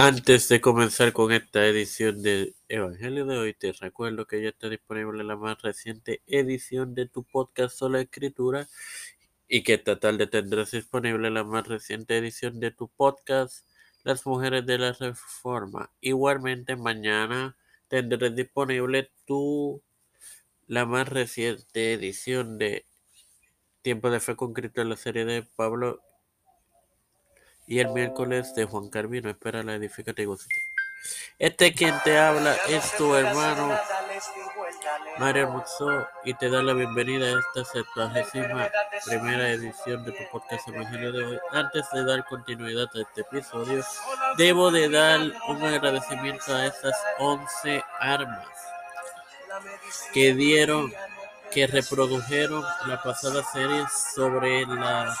Antes de comenzar con esta edición del Evangelio de hoy, te recuerdo que ya está disponible la más reciente edición de tu podcast Sola Escritura y que esta tarde tendrás disponible la más reciente edición de tu podcast Las Mujeres de la Reforma. Igualmente mañana tendrás disponible tu la más reciente edición de Tiempo de Fe con Cristo en la serie de Pablo y el miércoles de Juan Carvino. Espera la edificativa. Este quien te habla es tu hermano Mario Muxo y te da la bienvenida a esta septuagésima primera edición de tu podcast Evangelio de hoy. Antes de dar continuidad a este episodio, debo de dar un agradecimiento a estas 11 armas que dieron, que reprodujeron la pasada serie sobre la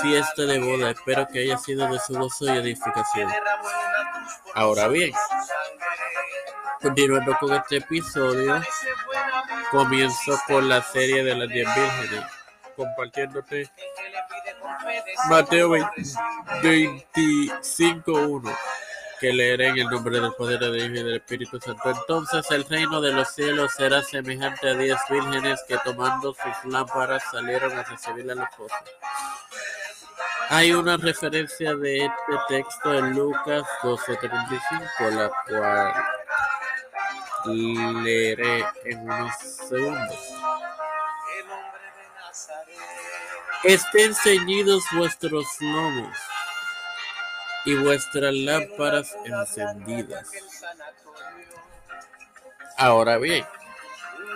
fiesta de boda. Espero que haya sido de su gozo y edificación. Ahora bien, continuando con este episodio, comienzo con la serie de las 10 vírgenes, compartiéndote Mateo 25.1 que leeré en el nombre del poder de Dios y del Espíritu Santo. Entonces el reino de los cielos será semejante a diez vírgenes que tomando sus lámparas salieron a recibir a la esposa. Hay una referencia de este texto en Lucas 12:35, la cual leeré en unos segundos. Estén ceñidos vuestros lomos y vuestras lámparas encendidas. Ahora bien,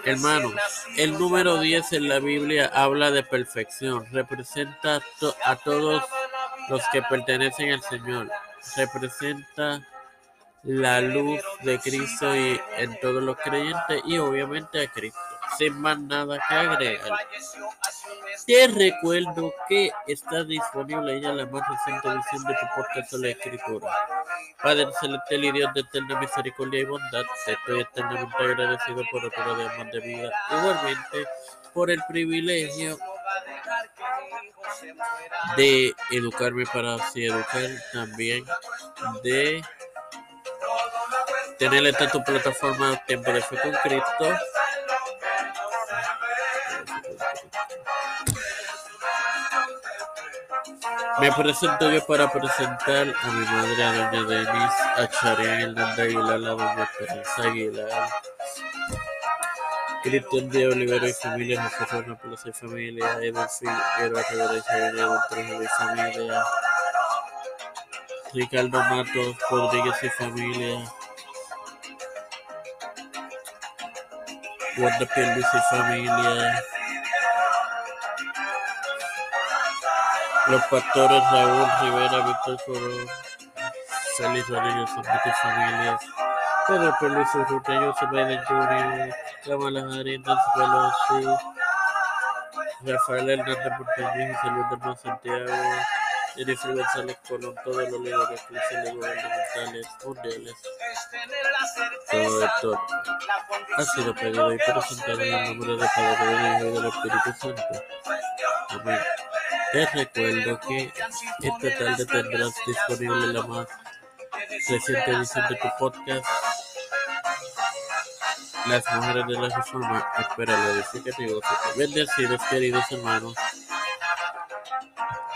hermanos, el número 10 en la Biblia habla de perfección, representa a todos los que pertenecen al Señor, representa la luz de Cristo y en todos los creyentes y obviamente a Cristo sin más nada que agregar. Te recuerdo que está disponible ya la más reciente edición de tu podcast de la escritura. Padre celestial y Dios de eterna misericordia y bondad, te estoy eternamente agradecido por otro de amor de vida. Igualmente, por el privilegio de educarme para así educar, también de tener esta tu plataforma Fe con Cristo Me presento yo para presentar a mi madre, a doña Denis, a Aguilar, a doña Esperanza Aguilar, Cristian de Olivero y familia, José y familia, Edwin y familia, Ricardo Matos Rodríguez y familia, Wanda Pierluis y familia, Los pastores Raúl Rivera, Víctor Foro, Félix Rodríguez, y familias, Pedro Pérez, Biden Jr., Kamala Harris, Nancy Pelosi, Rafael Hernández Montañez, Luis Hermano Santiago, Jennifer González Colón, todos los líderes cristianos gubernamentales mundiales. Todo esto ha sido pedido y presentado en el nombre del Padre, del Hijo y del Espíritu Santo. Amén. Te recuerdo que esta tarde tendrás disponible la más reciente edición de tu podcast Las Mujeres de la Reforma. Espera lo edificativo. Bendecidos, queridos hermanos.